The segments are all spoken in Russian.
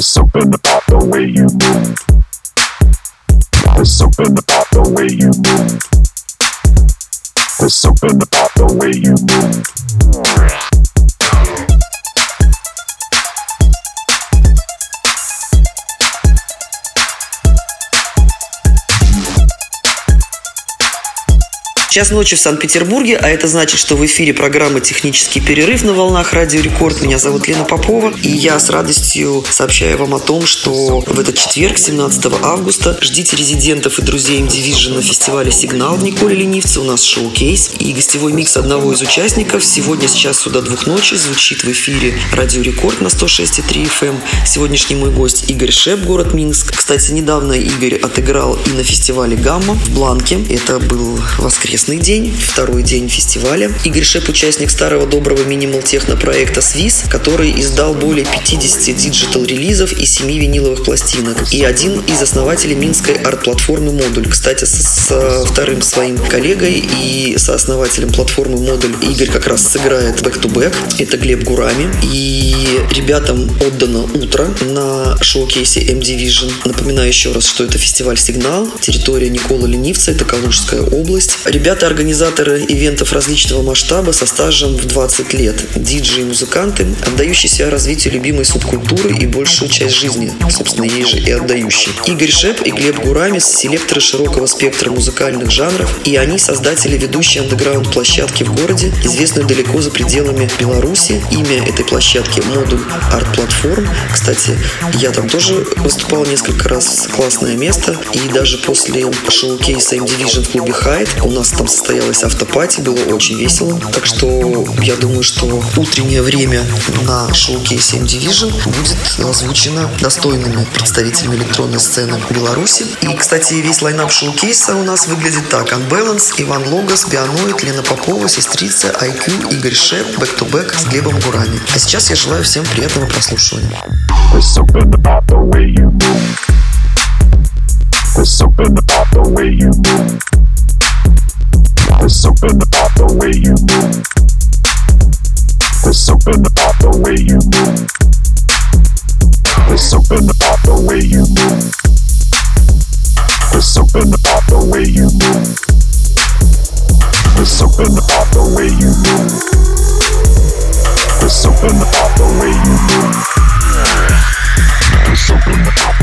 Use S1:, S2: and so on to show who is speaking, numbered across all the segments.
S1: There's something about the way you move. There's something about the way you move. There's something about the way you move.
S2: Час ночи в Санкт-Петербурге, а это значит, что в эфире программа «Технический перерыв» на волнах Радио Рекорд. Меня зовут Лена Попова, и я с радостью сообщаю вам о том, что в этот четверг, 17 августа, ждите резидентов и друзей M-Division на фестивале «Сигнал» в Николе Ленивце. У нас шоу-кейс и гостевой микс одного из участников. Сегодня с часу до двух ночи звучит в эфире Радио Рекорд на 106,3 FM. Сегодняшний мой гость Игорь Шеп, город Минск. Кстати, недавно Игорь отыграл и на фестивале «Гамма» в Бланке. Это был воскресный день, второй день фестиваля. Игорь Шеп – участник старого доброго minimal techno проекта «Свис», который издал более 50 digital-релизов и 7 виниловых пластинок. И один из основателей минской арт-платформы «Модуль». Кстати, с, с вторым своим коллегой и сооснователем платформы «Модуль» Игорь как раз сыграет back-to-back. Это Глеб Гурами. И ребятам отдано утро на шоу-кейсе M-Division. Напоминаю еще раз, что это фестиваль «Сигнал», территория Никола Ленивца, это Калужская область. Ребята организаторы ивентов различного масштаба со стажем в 20 лет. Диджеи и музыканты, отдающиеся развитию любимой субкультуры и большую часть жизни, собственно, ей же и отдающие. Игорь Шеп и Глеб Гурамис – селекторы широкого спектра музыкальных жанров, и они создатели ведущей андеграунд-площадки в городе, известной далеко за пределами Беларуси. Имя этой площадки – модуль арт-платформ. Кстати, я там тоже выступал несколько раз. Классное место. И даже после шоу-кейса M-Division в клубе Хайт у нас там состоялась автопати, было очень весело. Так что я думаю, что утреннее время на шоу-кейсе M-Division будет озвучено достойными представителями электронной сцены Беларуси. И, кстати, весь лайнап шоу-кейса у нас выглядит так. Unbalance, Иван Логос, Бианоид, Лена Попова, Сестрица, IQ, Игорь Шеп, Back to Back с Глебом Гурами. А сейчас я желаю всем приятного прослушивания.
S1: There's something about the way you move. There's something about the way you move. There's something about the way you move. There's something about the way you move. There's something about the way you move. There's something about the way you move. There's something about the way you move. There's something about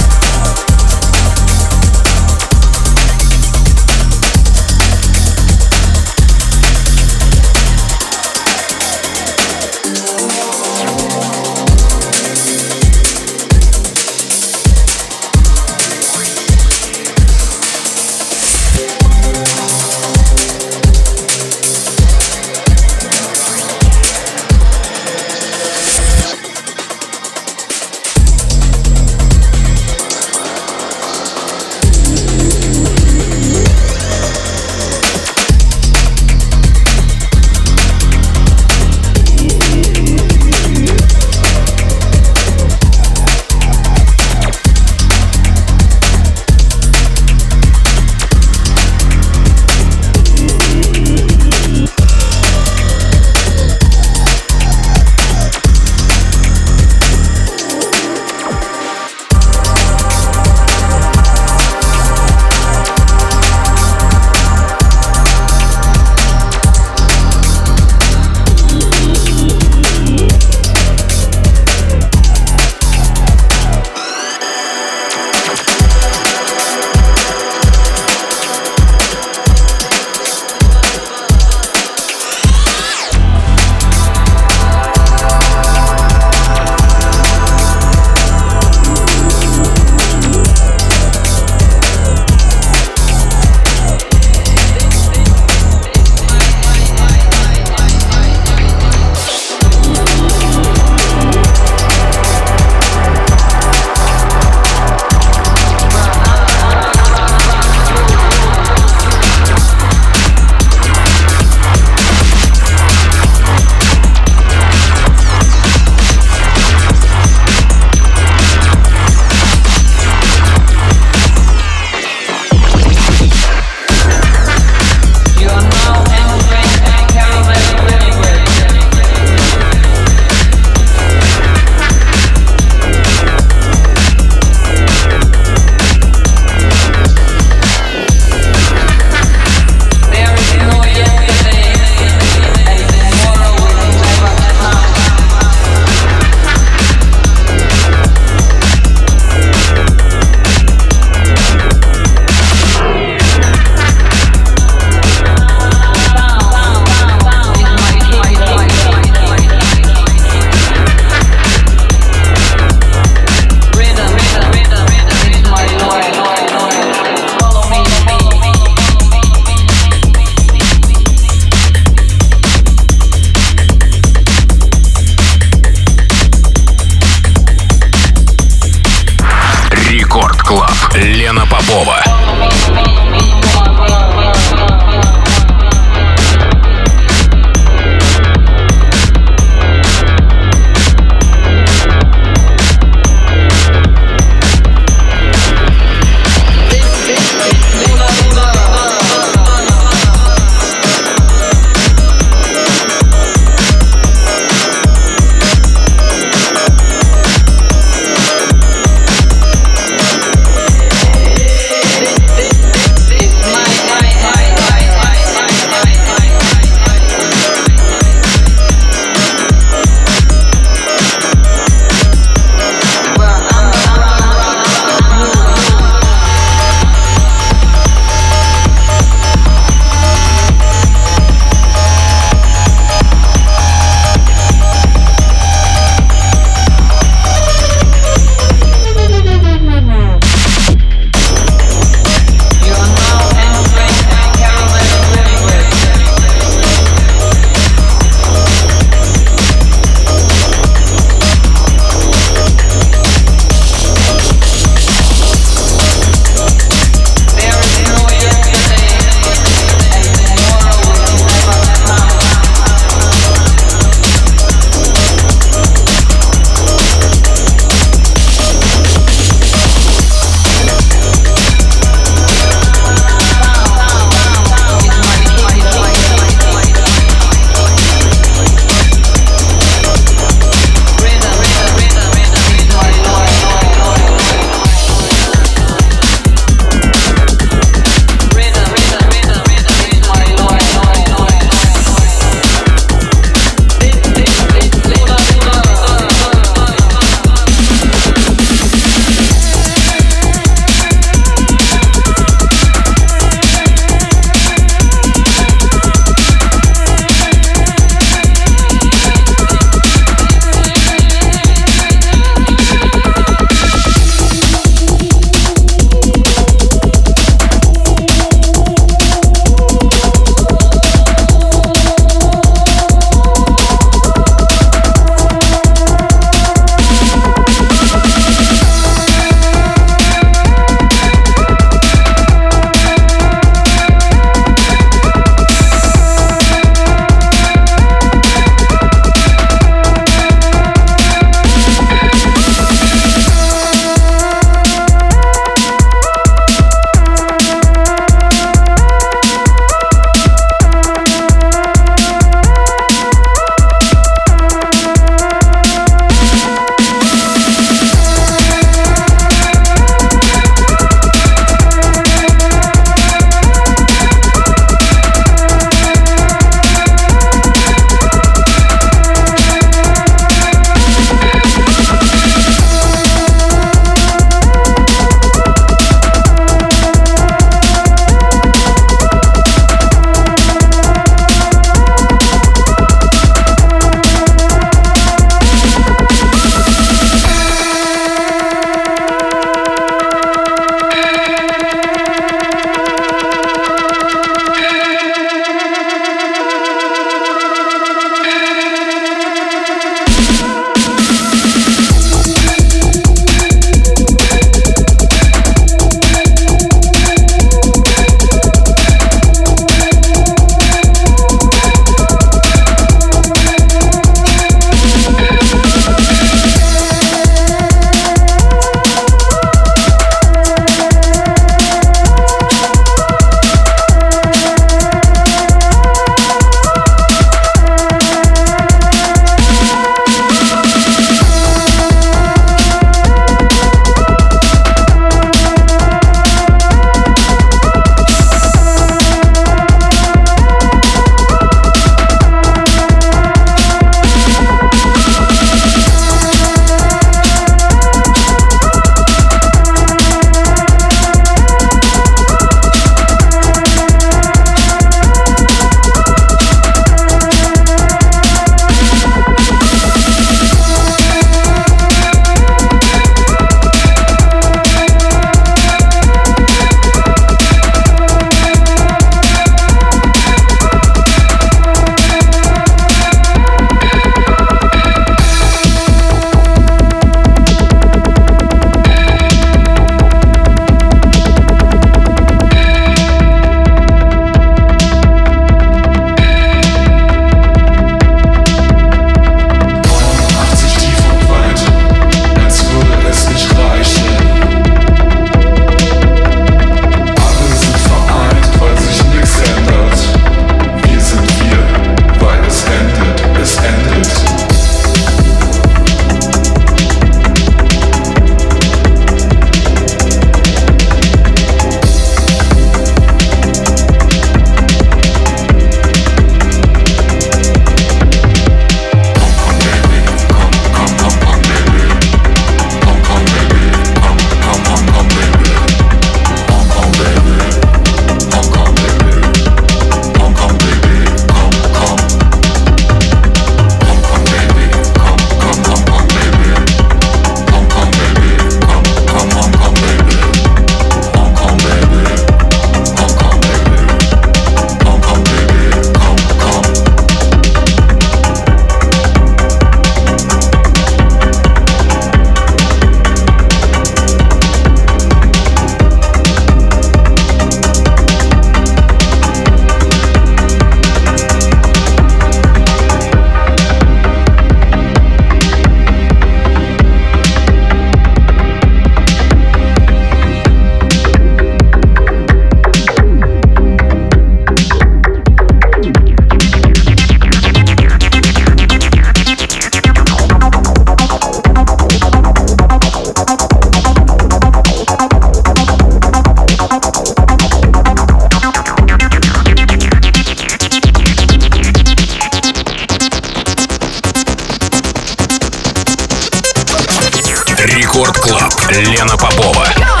S3: Лена Попова.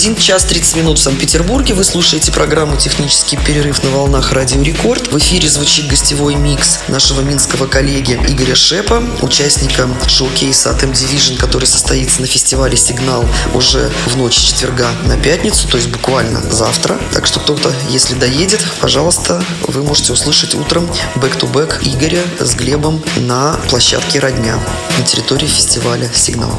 S2: 21 час 30 минут в Санкт-Петербурге. Вы слушаете программу «Технический перерыв на волнах Радио Рекорд». В эфире звучит гостевой микс нашего минского коллеги Игоря Шепа, участника шоу-кейса от M-Division, который состоится на фестивале «Сигнал» уже в ночь четверга на пятницу, то есть буквально завтра. Так что кто-то, если доедет, пожалуйста, вы можете услышать утром back-to-back Игоря с Глебом на площадке «Родня» на территории фестиваля «Сигнал».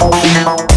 S3: Еще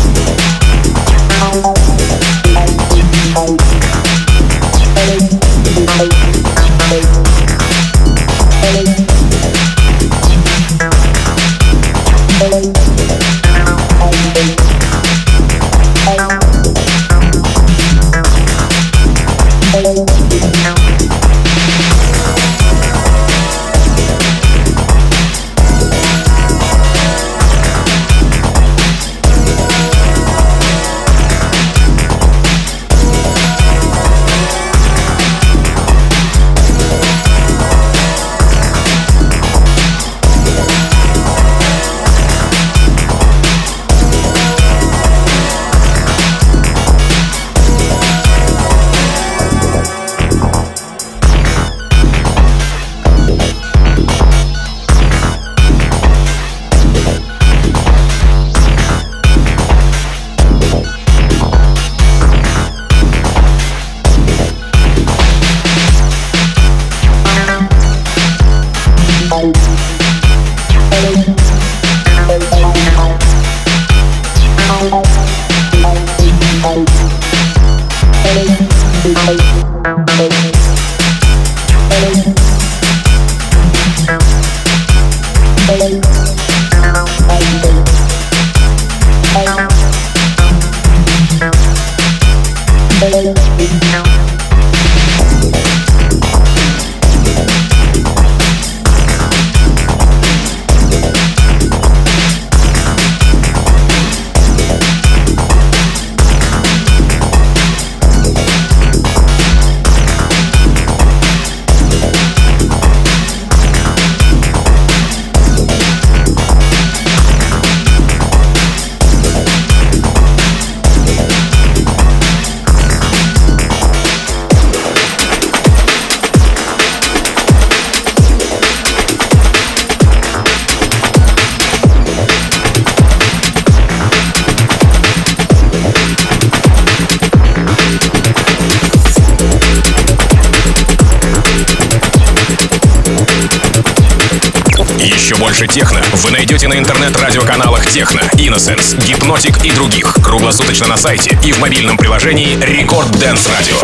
S3: Innocence, Hypnotic и других. Круглосуточно на сайте и в мобильном приложении Record Dance Radio.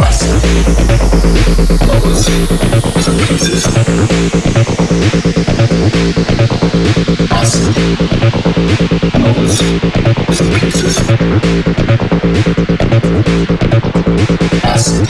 S1: Acid.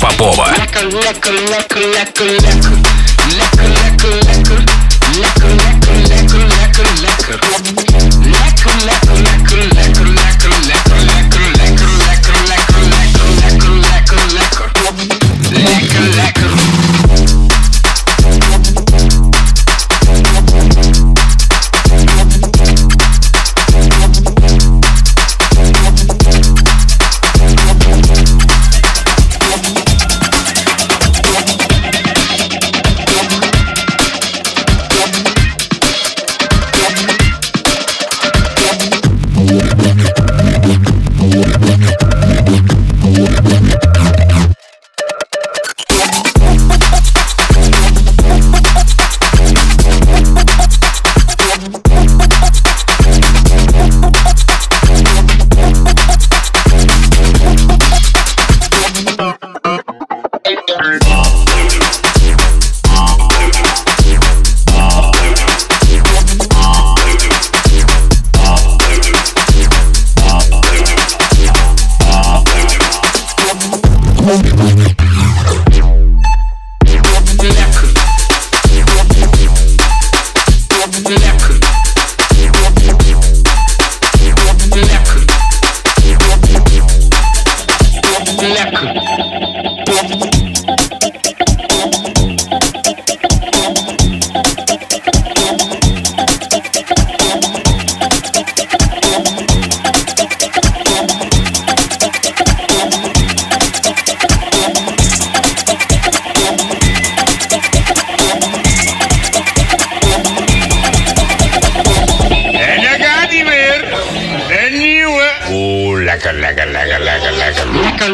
S3: Попова.
S4: Лека, лека, лека, лека, лека.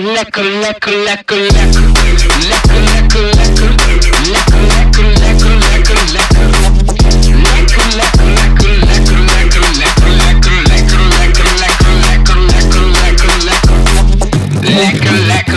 S4: Lekker. Lekker, lekker, lekker, lekker, lekker. Lekker, lekker, lekker. Lekker, lekker, lekker, lekker, lekker. Lekker, lekker, lekker, lekker, lekker, lekker, lekker, lekker, lekker, lekker, lekker, lekker, lekker, lekker.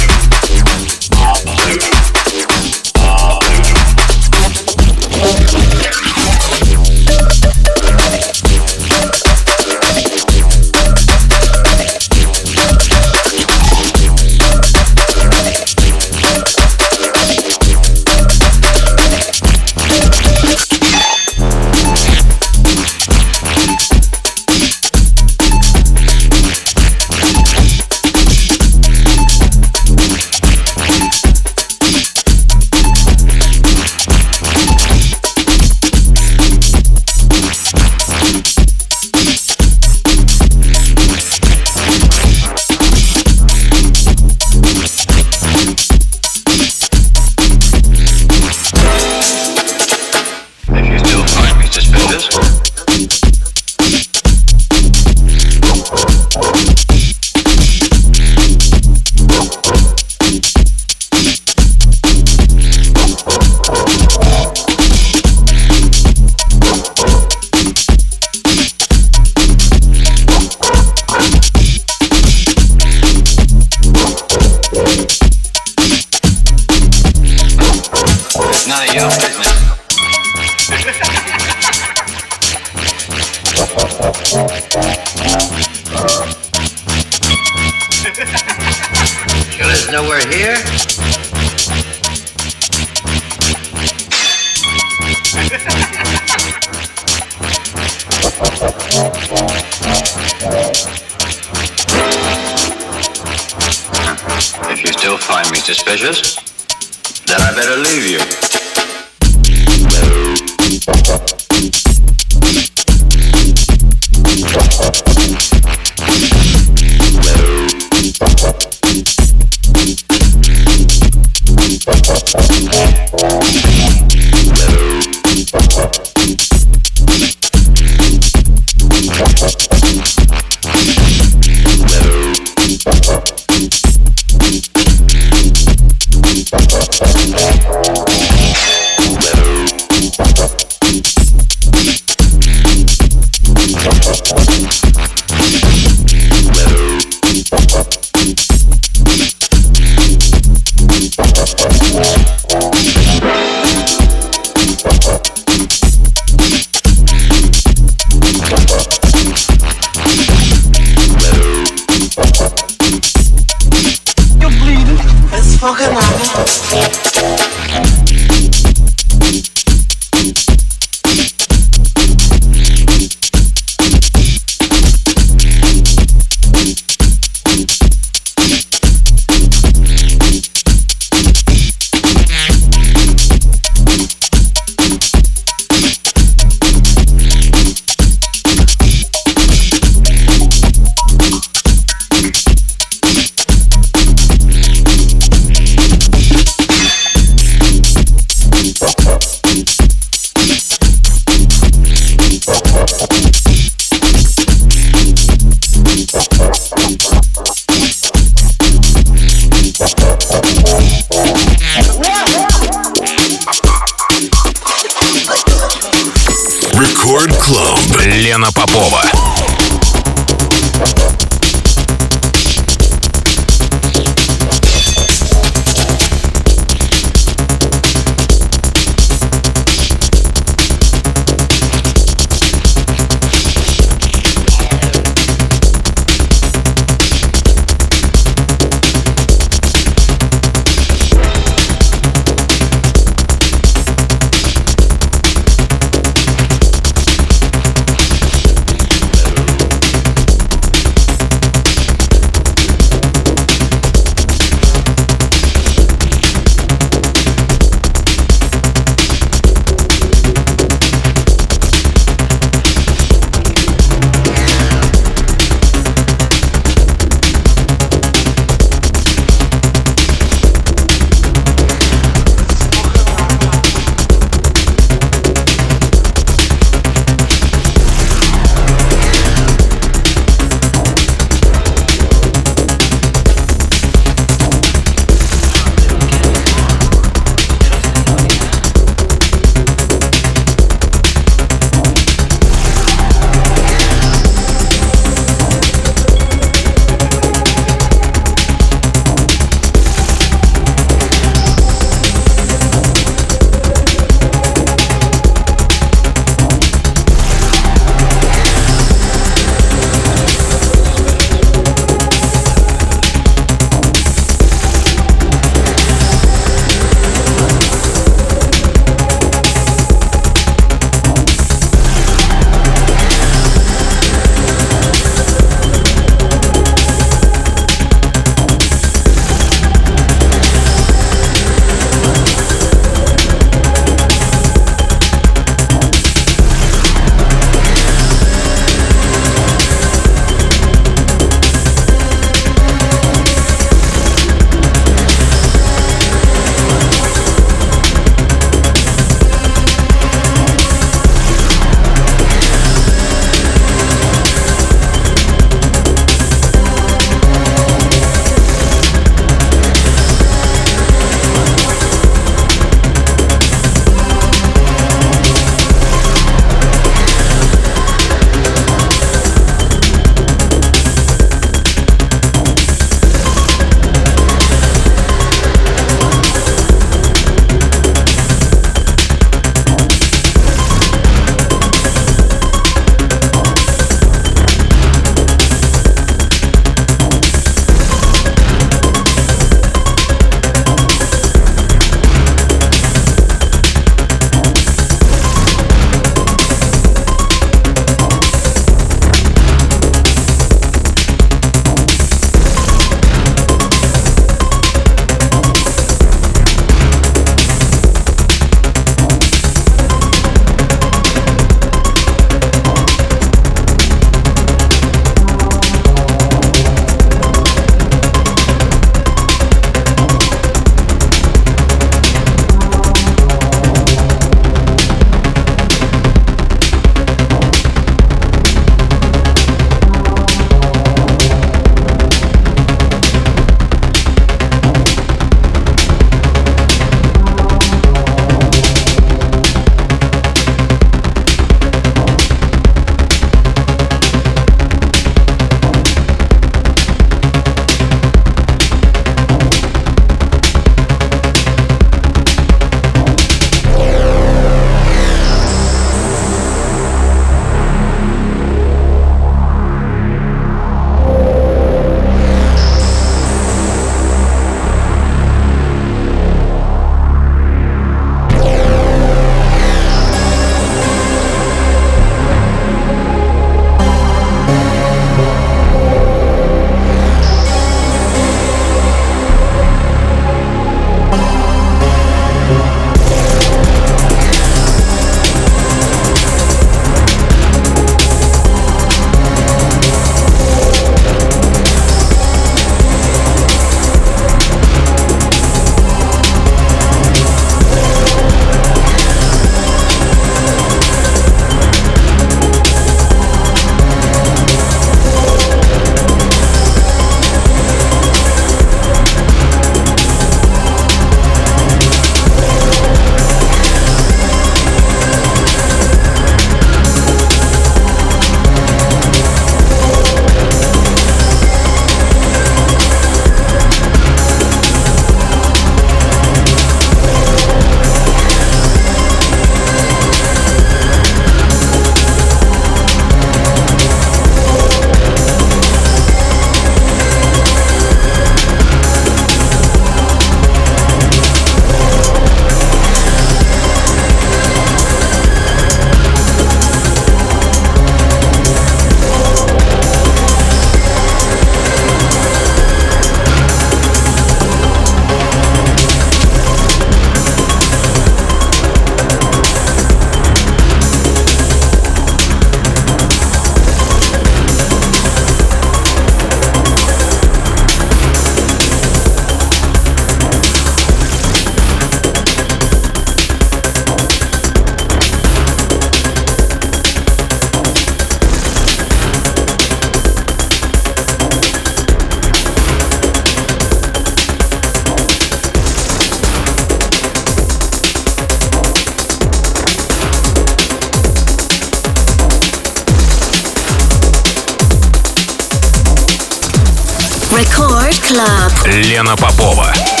S3: Лена Попова.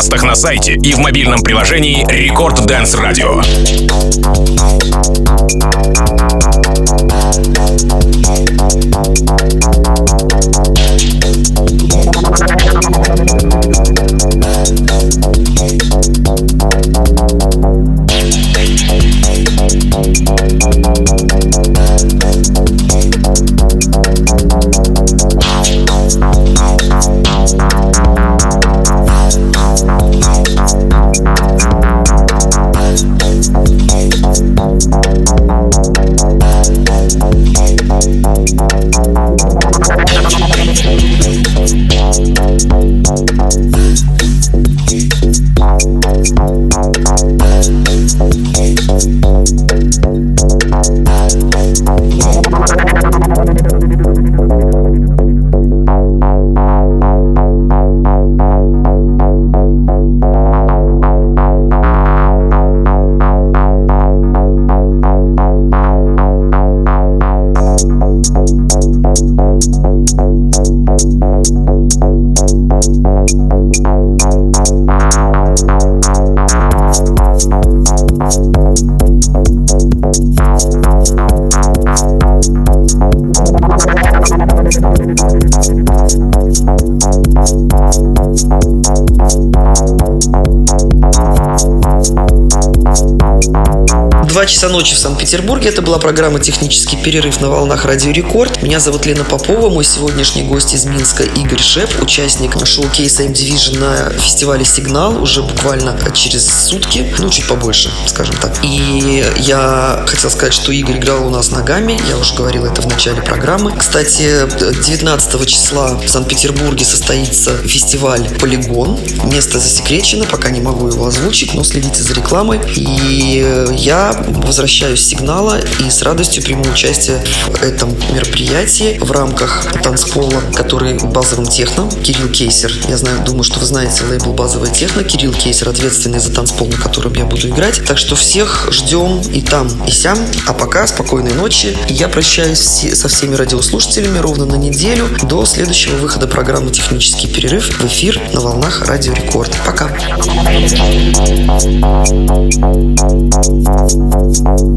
S3: Подкастах на сайте и в мобильном приложении Record Dance
S2: Radio. Часа ночи в Санкт-Петербурге. Это была программа «Технический перерыв» на волнах Радио Рекорд. Меня зовут Лена Попова. Мой сегодняшний гость из Минска Игорь Шеп, участник шоу-кейса M-Division на фестивале «Сигнал» уже буквально через сутки, ну, чуть побольше, скажем так. И я хотел сказать, что Игорь играл у нас ногами. Я уже говорил это в начале программы. Кстати, 19 числа в Санкт-Петербурге состоится фестиваль «Полигон». Место засекречено, пока не могу его озвучить, но следите за рекламой. И я возвращаюсь с сигнала и с радостью приму участие в этом мероприятии в рамках танцпола, который базовым техно. Кирилл Кейсер. Я знаю, думаю, что вы знаете лейбл базовая техно. Кирилл Кейсер ответственный за танцпол, на котором я буду играть. Так что всех ждем и там, и сям. А пока спокойной ночи. Я прощаюсь со всеми радиослушателями ровно на неделю до следующего выхода программы «Технический перерыв» в эфир на волнах Радио Рекорд. Пока.
S1: Thank Bye.